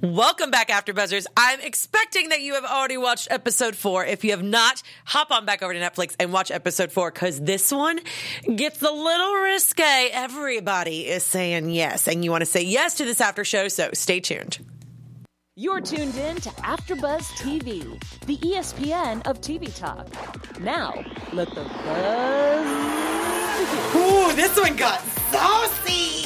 Welcome back, After Buzzers. I'm expecting that you have already watched episode four. If you have not, hop on back over to Netflix and watch episode four because this one gets a little risque. Everybody is saying yes, and you want to say yes to this after show, so stay tuned. You're tuned in to AfterBuzz TV, the ESPN of TV talk. Now, let the buzz. Ooh, this one got saucy.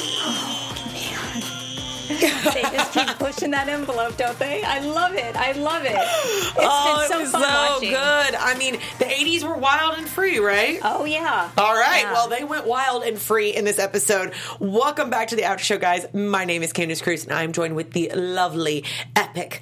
They just keep pushing that envelope, don't they? I love it. I love it. It's oh, been so it was so watching. good. I mean, the 80s were wild and free, right? Oh yeah. All right. Yeah. Well, they went wild and free in this episode. Welcome back to the After Show, guys. My name is Candice Cruz, and I'm joined with the lovely, epic,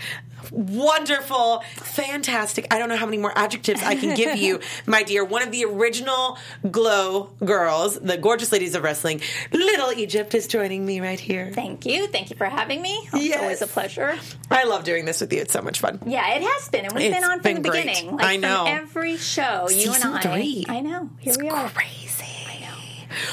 wonderful, fantastic. I don't know how many more adjectives I can give you, my dear. One of the original Glow girls, the gorgeous ladies of wrestling. Little Egypt is joining me right here. Thank you. Thank you for having me. It's Yes. always a pleasure. I love doing this with you. It's so much fun. Yeah, it has been, and we've It's been on from been the great. beginning. Like I know. From every show, you and I. three. I know. Here we are. Crazy.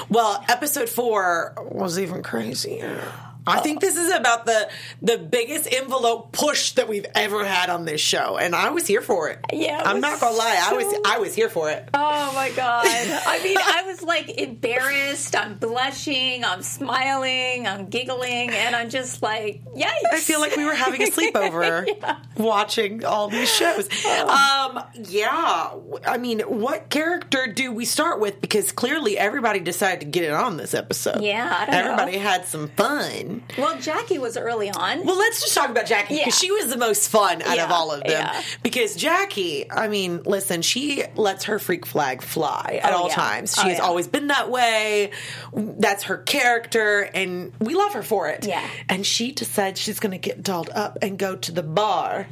Well, episode four was even crazier. I think this is about the the biggest envelope push that we've ever had on this show, and I was here for it. Yeah, it I'm not gonna lie, I was I was here for it. Oh my god! I mean, I was like embarrassed. I'm blushing. I'm smiling. I'm giggling, and I'm just like, yikes! I feel like we were having a sleepover watching all these shows. Oh. Um, yeah, I mean, what character do we start with? Because clearly everybody decided to get it on this episode. Yeah, I don't know. everybody had some fun. Well, Jackie was early on. Well, let's just talk about Jackie because Yeah. she was the most fun out of all of them. yeah. Because Jackie, I mean, listen, she lets her freak flag fly at Oh, all yeah. times. Oh, she Oh, has yeah. always been that way. That's her character, and we love her for it. Yeah. And she decides she's going to get dolled up and go to the bar.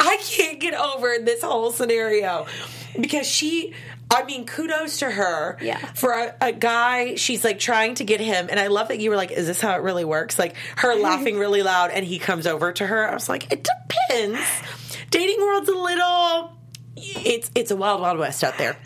I can't get over this whole scenario because she. I mean, kudos to her Yeah. for a, a guy. She's like trying to get him, and I love that you were like, "Is this how it really works?" Like her laughing really loud, and he comes over to her. I was like, "It depends." Dating world's a little. It's it's a wild wild west out there.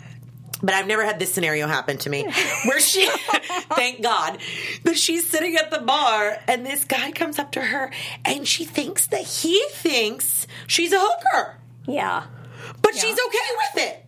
But I've never had this scenario happen to me where she, thank God, that she's sitting at the bar and this guy comes up to her and she thinks that he thinks she's a hooker, yeah. but she's okay with it.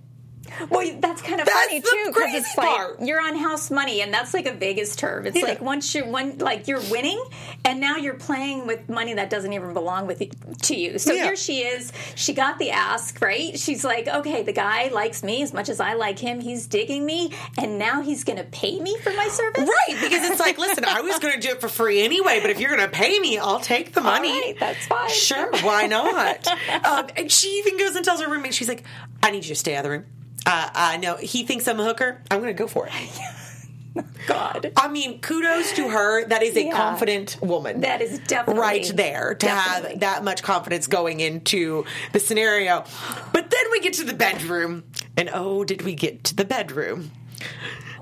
Well, that's kind of That's funny too because crazy it's like part. you're on house money, and that's like a Vegas term. It's Yeah. like once you're one, like you're winning, and now you're playing with money that doesn't even belong with to you. So Yeah. here she is. She got the ask right. She's like, okay, the guy likes me as much as I like him. He's digging me, and now he's going to pay me for my service. Right, because it's like, listen, I was going to do it for free anyway, but if you're going to pay me, I'll take the money. Right, that's fine. Sure, why not? um, and she even goes and tells her roommate, she's like, I need you to stay out of the room. Uh, I know he thinks I'm a hooker. I'm going to go for it. God, I mean, kudos to her. That is a Yeah. confident woman. that is definitely right there to definitely. have that much confidence going into the scenario. But then we get to the bedroom, and oh, did we get to the bedroom?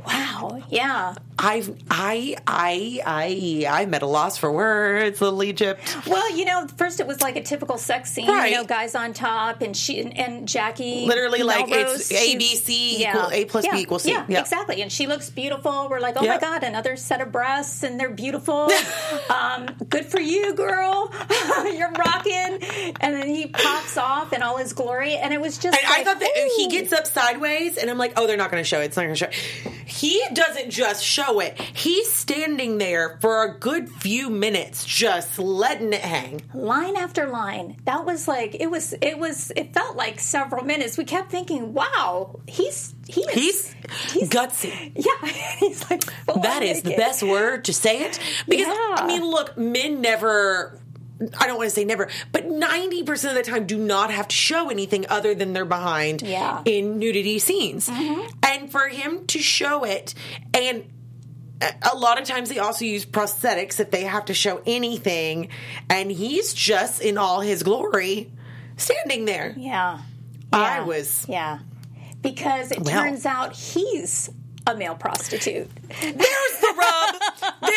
Wow, yeah. I've I I I I'm at a loss for words, little Egypt. Well, you know, first it was like a typical sex scene. Right. You know, guys on top, and she and, and Jackie. Literally, like, Melrose, it's A, B, C equal- A plus B yeah. equals C. Yeah, Yeah. exactly. And she looks beautiful. We're like, oh Yeah. my god, another set of breasts, and they're beautiful. um, good for you, girl. You're rocking. And then he pops off in all his glory, and it was just. And I thought that he gets up sideways, and I'm like, oh, they're not going to show it. It's not going to show. It. He doesn't just show it. He's standing there for a good few minutes, just letting it hang. line after line. That was like it was. It was. It felt like several minutes. We kept thinking, wow, he's he is, He's, He's- gutsy. Yeah, he's like That is the best word to say it. Because, Yeah. I mean, look, men never. I don't want to say never, but 90% of the time do not have to show anything other than they're behind Yeah. Mm-hmm. in nudity scenes. And for him to show it, and a- lot of times they also use prosthetics if they have to show anything, and he's just in all his glory standing there. Yeah. I was. Yeah. Because it Well. turns out he's a male prostitute. There's.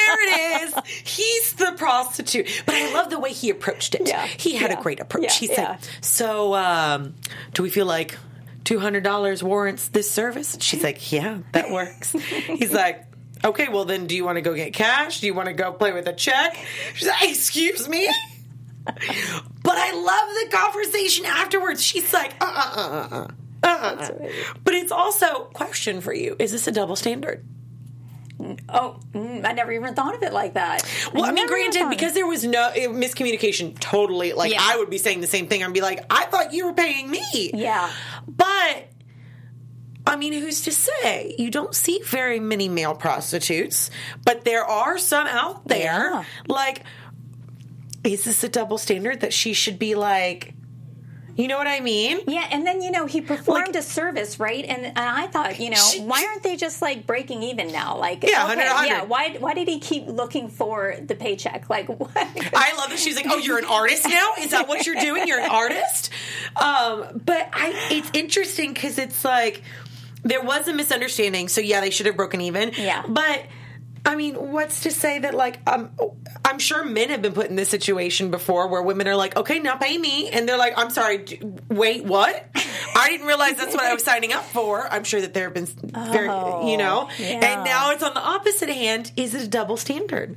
There it is. He's the prostitute. But I love the way he approached it. Yeah. He had Yeah. a great approach. Yeah. said, Yeah. So, um, do we feel like $200 warrants this service? She's like, Yeah, that works. He's like, okay, well then, do you want to go get cash? Do you want to go play with a check? She's like, excuse me. but I love the conversation afterwards. She's like, uh uh uh uh. uh-uh. But it's also question for you: Is this a double standard? Oh, mm, I never even thought of it like that. Well, I, mean, granted, because there was no it, miscommunication. Totally, like Yeah. I would be saying the same thing. I'd be like, I thought you were paying me. yeah, But I mean, who's to say? You don't see very many male prostitutes, but there are some out there. Yeah. Like, is this a double standard that she should be like? You know what I mean? yeah, and then you know he performed Like- a service, right? And, and I thought, you know, She- why aren't they just like breaking even now? Like, Yeah, okay, 100, 100. yeah. Why why did he keep looking for the paycheck? Like, what? I love that she's like, "Oh, you're an artist now? Is that what you're doing? You're an artist?" Um, but I, it's interesting because it's like there was a misunderstanding. So yeah, they should have broken even. Yeah. but. I mean, what's to say that like um, I'm sure men have been put in this situation before where women are like, okay, now pay me, and they're like, I'm sorry, d- wait, what? I didn't realize that's what I was signing up for. I'm sure that there have been very, you know, Oh, yeah. and now it's on the opposite hand. Is it a double standard?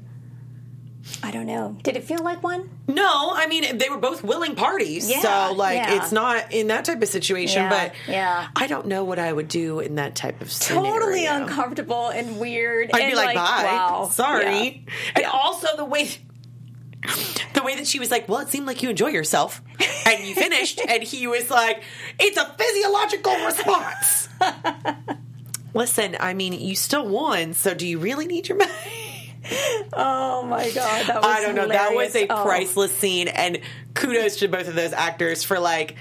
I don't know. Did it feel like one? No, I mean they were both willing parties, Yeah, so like yeah. it's not in that type of situation. Yeah, but yeah. I don't know what I would do in that type of scenario. Totally uncomfortable and weird. I'd and be like, bye, wow. sorry. And also the way. The way that she was like, well, it seemed like you enjoy yourself, and you finished, and he was like, it's a physiological response. Listen, I mean, you still won, so do you really need your money? Oh my god, that was I don't know. That was a. Oh. priceless scene, and kudos to both of those actors for like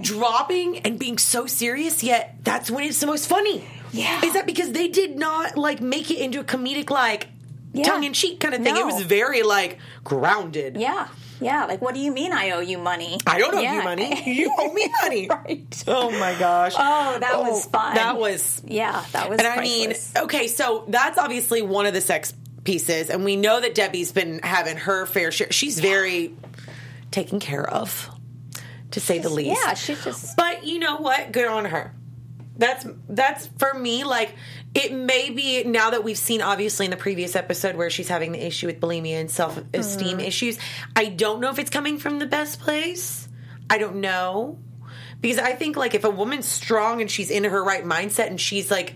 dropping and being so serious. Yet that's when it's the most funny. Yeah. is that because they did not like make it into a comedic like Yeah. tongue in cheek kind of thing. It was very like grounded. Yeah, yeah. Like, what do you mean I owe you money? I don't owe Yeah. you money. You owe me money. right. Oh my gosh. Oh, that was oh, fun. That was Yeah, that was. And I mean, okay, so that's obviously one of the sex pieces, and we know that Debbie's been having her fair share. She's very taken care of, to say the least. yeah, she's just. But you know what? Good on her. That's that's for me. Like it may be now that we've seen obviously in the previous episode where she's having the issue with bulimia and self esteem Mm-hmm. issues. I don't know if it's coming from the best place. I don't know because I think like if a woman's strong and she's in her right mindset and she's like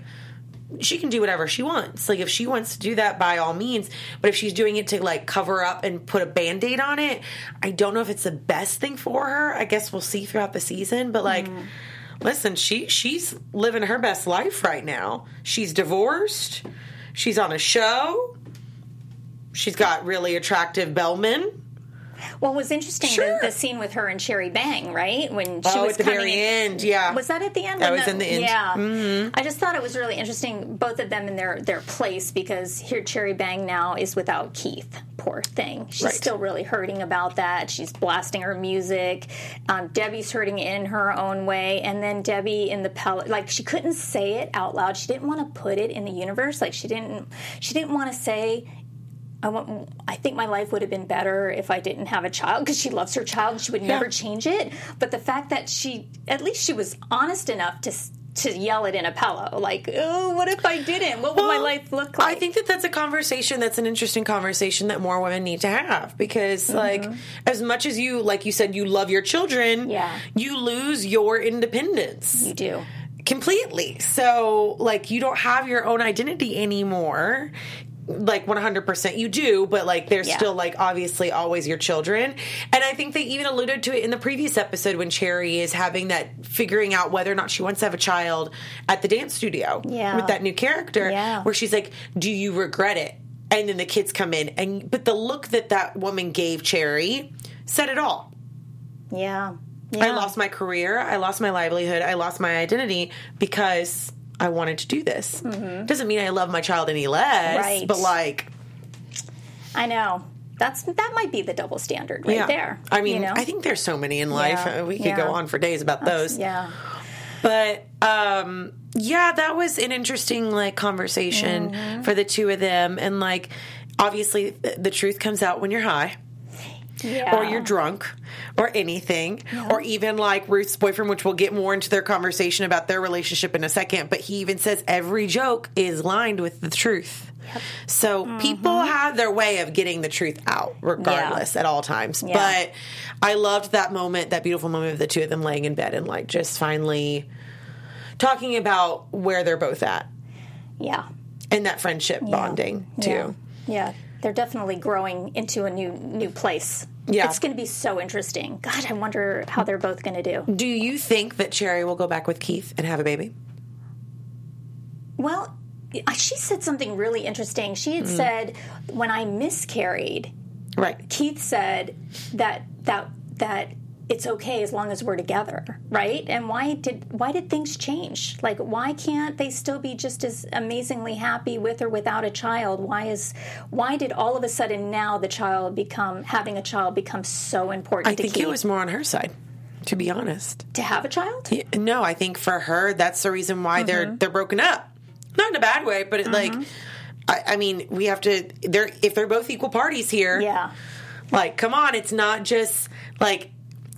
she can do whatever she wants. Like if she wants to do that by all means, but if she's doing it to like cover up and put a band-aid on it, I don't know if it's the best thing for her. I guess we'll see throughout the season, but like mm-hmm. listen, she she's living her best life right now. She's divorced. She's on a show. She's got really attractive bellmen. Well, it was interesting Sure. the, the scene with her and Cherry Bang, right? When she Oh, was at the coming very in. end, yeah. Was that at the end? That was in the end. Yeah. I just thought it was really interesting, both of them in their their place, because here Cherry Bang now is without Keith. Poor thing. She's Right. still really hurting about that. She's blasting her music. Um, Debbie's hurting in her own way, and then Debbie in the pellet, like she couldn't say it out loud. She didn't want to put it in the universe. Like she didn't. She didn't want to say. I want. I think my life would have been better if I didn't have a child because she loves her child and she would never change it. But the fact that she, at least she was honest enough to to yell it in a pillow, like, "Oh, what if I didn't? What would my life look like?" I think that that's a conversation that's an interesting conversation that more women need to have because, mm-hmm. like, as much as you, like you said, you love your children, Yeah. you lose your independence you do. completely. So, like, you don't have your own identity anymore. Like 100% you do, but like there's Yeah. still like obviously always your children. And I think they even alluded to it in the previous episode when Cherry is having that figuring out whether or not she wants to have a child at the dance studio Yeah. with that new character Yeah. where she's like, "Do you regret it?" And then the kids come in and but the look that that woman gave Cherry said it all. Yeah. I lost my career, I lost my livelihood, I lost my identity because I wanted to do this. Doesn't mean I love my child any less, Mm-hmm. Right. but like, I know. That's that might be the double standard right yeah. there. I mean, you know? I think there's so many in life. Yeah. We could Yeah. go on for days about those. Yeah. But um yeah, that was an interesting like conversation Mm-hmm. for the two of them and like obviously the truth comes out when you're high. Yeah. or you're drunk or anything or even like Ruth's boyfriend which we'll get more into their conversation about their relationship in a second but he even says every joke is lined with the truth so Mm-hmm. people have their way of getting the truth out regardless at all times Yeah. but I loved that moment that beautiful moment of the two of them laying in bed and like just finally talking about where they're both at Yeah. and that friendship bonding too Yeah. They're definitely growing into a new new place. Yeah. It's going to be so interesting. God, I wonder how they're both going to do. Do you think that Cherry will go back with Keith and have a baby? Well, she said something really interesting. She Mm. had said when I miscarried, Right. Keith said that that that it's okay as long as we're together, right? And why did why did things change? Like why can't they still be just as amazingly happy with or without a child? Why is why did all of a sudden now the child become having a child become so important I think Keith? it was more on her side, to be honest. to have a child? Yeah, No, I think for her, that's the reason why they're mm-hmm. they're broken up. Not in a bad way, but it, like, mm-hmm. I, I mean, we have to. They're if they're both equal parties here. Yeah. Like, come on, it's not just like.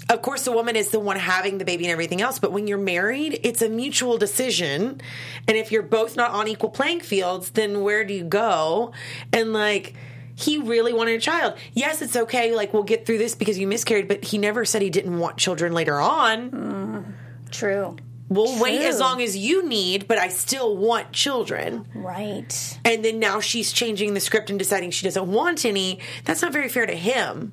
Of course, the woman is the one having the baby and everything else, but when you're married, it's a mutual decision. And if you're both not on equal playing fields, then where do you go? And like, he really wanted a child. Yes, it's okay. Like, we'll get through this because you miscarried, but he never said he didn't want children later on. Hmm. True. We'll wait as long as you need, but I still want children. Right. And then now she's changing the script and deciding she doesn't want any. That's not very fair to him.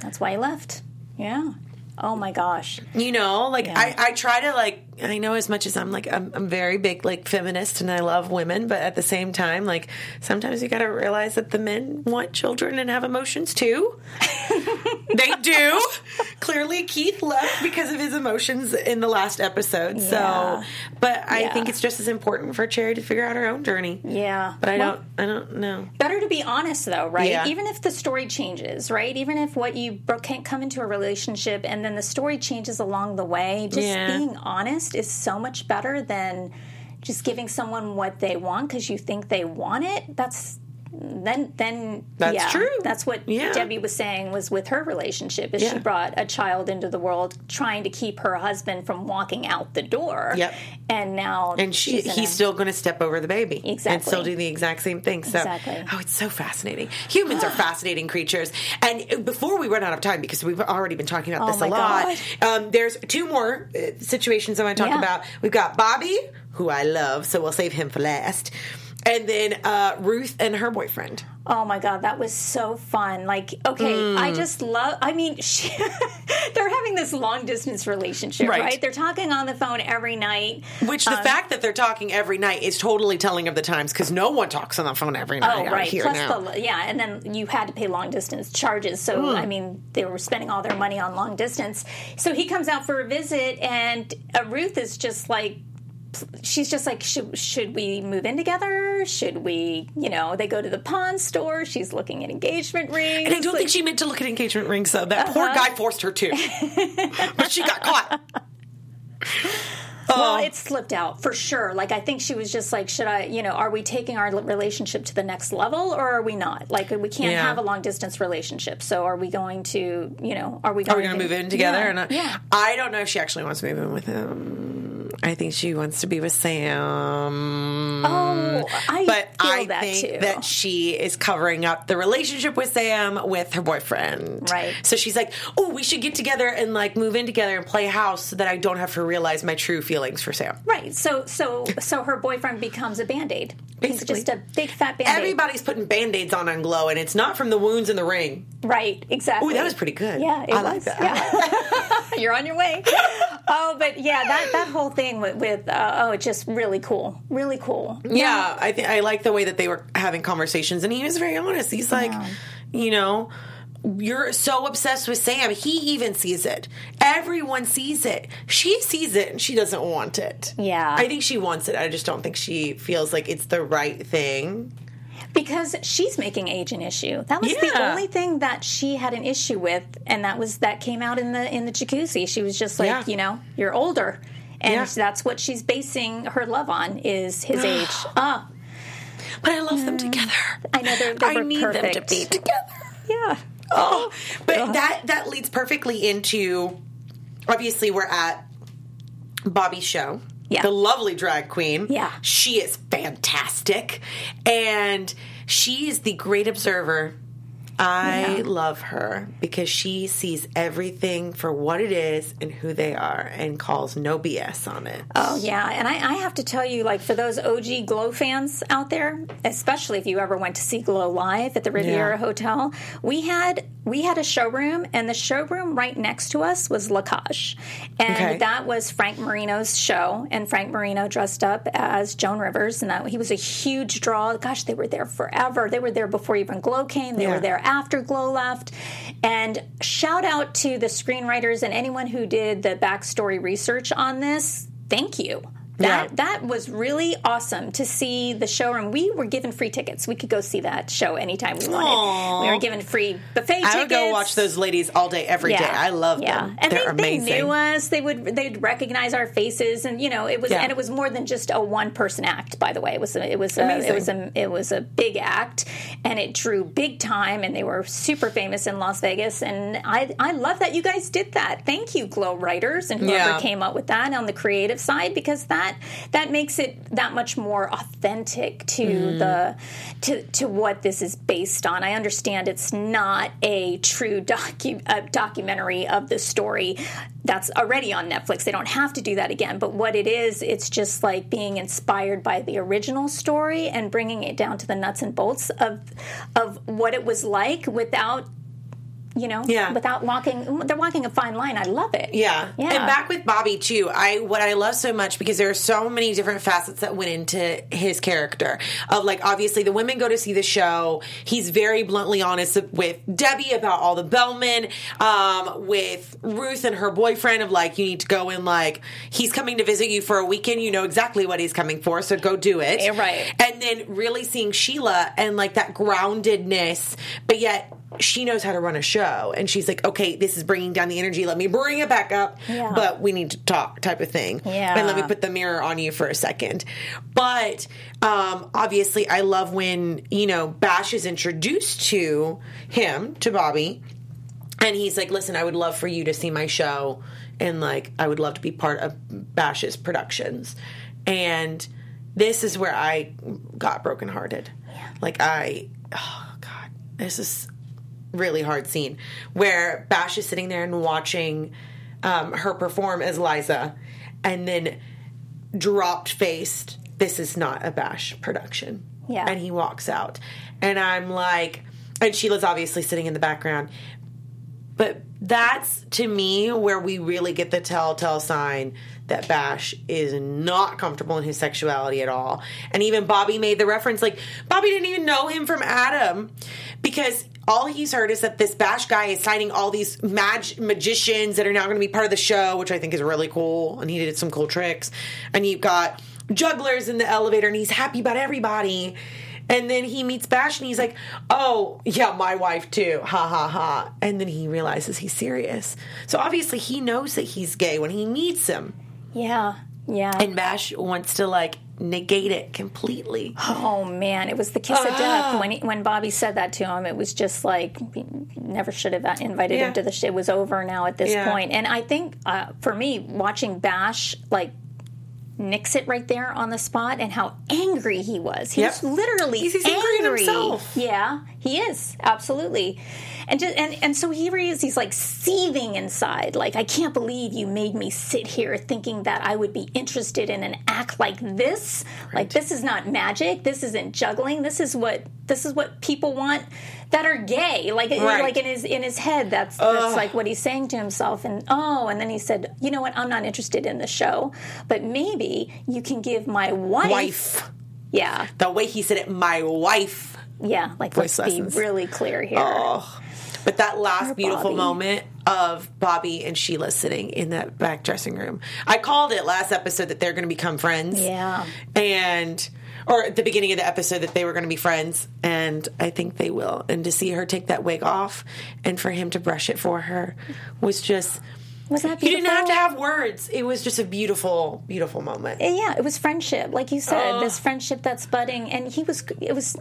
That's why he left. Yeah. Oh my gosh. You know, like Yeah. I, I try to like I know as much as I'm like I'm, I'm very big like feminist and I love women, but at the same time, like sometimes you got to realize that the men want children and have emotions too. they do. Clearly, Keith left because of his emotions in the last episode. Yeah. So, but I Yeah. think it's just as important for Cherry to figure out her own journey. Yeah. But I Well, don't. I don't know. better to be honest though right Yeah. even if the story changes right even if what you bro- can't come into a relationship and then the story changes along the way just being honest is so much better than just giving someone what they want because you think they want it. That's then then That's yeah, true. that's what Yeah. debbie was saying was with her relationship is Yeah. she brought a child into the world trying to keep her husband from walking out the door Yep. and now And she, he's a- still going to step over the baby exactly and still do the exact same thing. So, Exactly. oh, it's so fascinating. Humans are fascinating creatures. And before we run out of time, because we've already been talking about Oh this a lot, um, there's two more uh, situations I want to talk about. We've got Bobby, who I love, so we'll save him for last, and then uh, Ruth and her boyfriend. Oh my god, that was so fun! Like, okay, Mm. I just love. I mean, she, they're having this long distance relationship, Right. right. They're talking on the phone every night. Which the fact that they're talking every night is totally telling of the times because no one talks on the phone every night Oh right, here plus now. the yeah, and then you had to pay long distance charges. So Hmm. I mean, they were spending all their money on long distance. So he comes out for a visit, and uh, Ruth is just like. She's just like, should, should we move in together? Should we, you know, they go to the pawn store. She's looking at engagement rings. and I don't think she meant to look at engagement rings, though. That poor Uh-huh. guy forced her to. but she got caught. Well, it slipped out for sure. Like I think she was just like, should I, you know, are we taking our relationship to the next level or are we not? Like we can't Yeah. have a long distance relationship. So are we going to, you know, are we going, Are we going to move in together Yeah. or not? Yeah. I don't know if she actually wants to move in with him. I think she wants to be with Sam. Oh, I but feel I that think too. that she is covering up the relationship with Sam with her boyfriend. Right. So she's like, "Oh, we should get together and like move in together and play house so that I don't have to realize my true feelings for Sam." right. So so so her boyfriend becomes a band-aid. He's just a big fat band-aid. Everybody's putting band-aids on on Glow, and it's not from the wounds in the ring. Right, exactly. Ooh, that was pretty good. Yeah, it I was. like that. Yeah. You're on your way. Oh, but yeah, that that whole thing with, with uh, oh, it's just really cool, really cool. Yeah, I think I like the way that they were having conversations, and he was very honest. He's like, you know, you're so obsessed with Sam. He even sees it. Everyone sees it. She sees it, and she doesn't want it. Yeah. I think she wants it. I just don't think she feels like it's the right thing. Because she's making age an issue. That was the only thing that she had an issue with, and that was that came out in the in the jacuzzi. She was just like, Yeah. you know, you're older, and Yeah. that's what she's basing her love on is his age. Ah, But I love them together. I know they're, they I need perfect. them to be together. Yeah, Oh, but that that leads perfectly into obviously we're at Bobby's show. Yeah. The lovely drag queen. Yeah. She is fantastic. And she is the great observer. I love her because she sees everything for what it is and who they are and calls no BS on it. Oh yeah, and I, I have to tell you, like for those OG Glow fans out there, especially if you ever went to see Glow live at the Riviera Yeah. Hotel, we had we had a showroom, and the showroom right next to us was La Cage, and Okay. that was Frank Marino's show, and Frank Marino dressed up as Joan Rivers, and that he was a huge draw. Gosh, they were there forever. They were there before even Glow came. They Yeah. were there after Glow left. And shout out to the screenwriters and anyone who did the backstory research on this. Thank you. That Yeah. that was really awesome to see the showroom. We were given free tickets. We could go see that show anytime we wanted. Aw. We were given free buffet tickets. I would go watch those ladies all day, every day. I love them. And They're they, amazing. they knew us. They would they'd recognize our faces, and you know it was Yeah. and it was more than just a one person act. By the way, it was a, it was a, Amazing. it was a it was a big act, and it drew big time, and they were super famous in Las Vegas. And I I love that you guys did that. Thank you, Glow writers, and whoever Yeah. came up with that on the creative side, because that that makes it that much more authentic to Mm. the to to what this is based on. I understand it's not a true docu- uh, documentary of the story that's already on Netflix. They don't have to do that again. But what it is, it's just like being inspired by the original story and bringing it down to the nuts and bolts of of what it was like without. You know, Yeah. without walking, they're walking a fine line. I love it. Yeah. Yeah. And back with Bobby too. I what I love so much because there are so many different facets that went into his character. Of like obviously the women go to see the show. He's very bluntly honest with Debbie about all the Bellmen, um, with Ruth and her boyfriend of like you need to go and like he's coming to visit you for a weekend. You know exactly what he's coming for, so go do it. Right. And then really seeing Sheila and like that groundedness, but yet she knows how to run a show. And she's like okay this is bringing down the energy. Let me bring it back up. Yeah. but we need to talk type of thing. Yeah. and let me put the mirror on you for a second. But um obviously i love when you know bash is introduced to him to bobby. And he's like listen i would love for you to see my show. And like i would love to be part of bash's productions. And this is where i got brokenhearted. Like i oh god. This is really hard scene where bash is sitting there and watching um, her perform as liza and then dropped faced this is not a bash production. Yeah. and he walks out. And i'm like and sheila's obviously sitting in the background. But that's to me where we really get the telltale sign that Bash is not comfortable in his sexuality at all. And even Bobby made the reference like, Bobby didn't even know him from Adam because all he's heard is that this Bash guy is signing all these mag- magicians that are now going to be part of the show, which I think is really cool. And he did some cool tricks. And you've got jugglers in the elevator, and he's happy about everybody. And then he meets Bash and he's like, Oh, yeah, my wife too. Ha ha ha. And then he realizes he's serious. So obviously he knows that he's gay when he meets him. Yeah. Yeah. And Bash wants to like negate it completely. Oh man, it was the kiss of Ah. death when he, when Bobby said that to him. It was just like never should have invited Yeah. him to the. Sh- it was over now at this Yeah. point. And I think uh, for me, watching Bash like nix it right there on the spot and how angry he was. He Yep. was literally He's- he's angry at himself. Yeah, he is absolutely. And just and and so here he is. He's like seething inside. Like I can't believe you made me sit here thinking that I would be interested in an act like this. Like this is not magic. This isn't juggling. This is what this is what people want that are gay. Like Right. like in his in his head. That's that's like what he's saying to himself. And oh, and then he said, you know what? I'm not interested in the show, but maybe you can give my wife. Wife. Yeah, The way he said it, my wife. yeah. Like Voice let's lessons. be really clear here. Oh. But that last beautiful Bobby. moment of Bobby and Sheila sitting in that back dressing room. I called it last episode that they're going to become friends. Yeah. And or at the beginning of the episode that they were going to be friends and I think they will. And to see her take that wig off and for him to brush it for her was just Was that beautiful? you didn't have to have words. It was just a beautiful beautiful moment. yeah, it was friendship, like you said, Oh. this friendship that's budding, and he was, it was,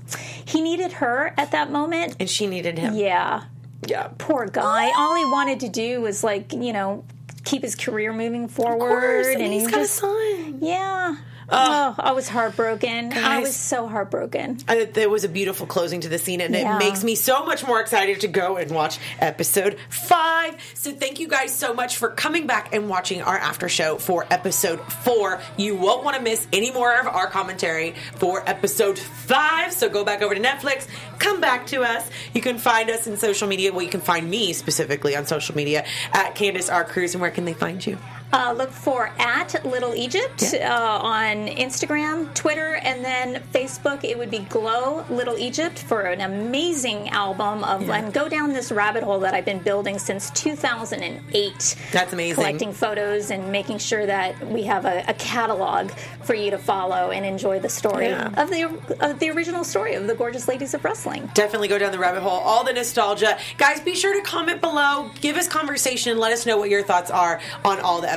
he needed her at that moment. And she needed him. Yeah, Yeah. Poor guy. All he wanted to do was like, you know, keep his career moving forward. Course, and, he he's got just, a son. yeah. Oh, I was heartbroken. I was so heartbroken. I, there was a beautiful closing to the scene, and Yeah. it makes me so much more excited to go and watch episode five. So, thank you guys so much for coming back and watching our after show for episode four. You won't want to miss any more of our commentary for episode five. So, go back over to Netflix, come back to us. You can find us in social media. Well, you can find me specifically on social media at Candice R. Cruz. And where can they find you? Uh, look for at Little Egypt uh, on Instagram, Twitter, and then Facebook. It would be Glow Little Egypt for an amazing album of and go down this rabbit hole that I've been building since 2008. That's amazing. Collecting photos and making sure that we have a, a catalog for you to follow and enjoy the story Yeah. of the of the original story of the gorgeous ladies of wrestling. definitely go down the rabbit hole. All the nostalgia. Guys, be sure to comment below, give us conversation, let us know what your thoughts are on all the episodes.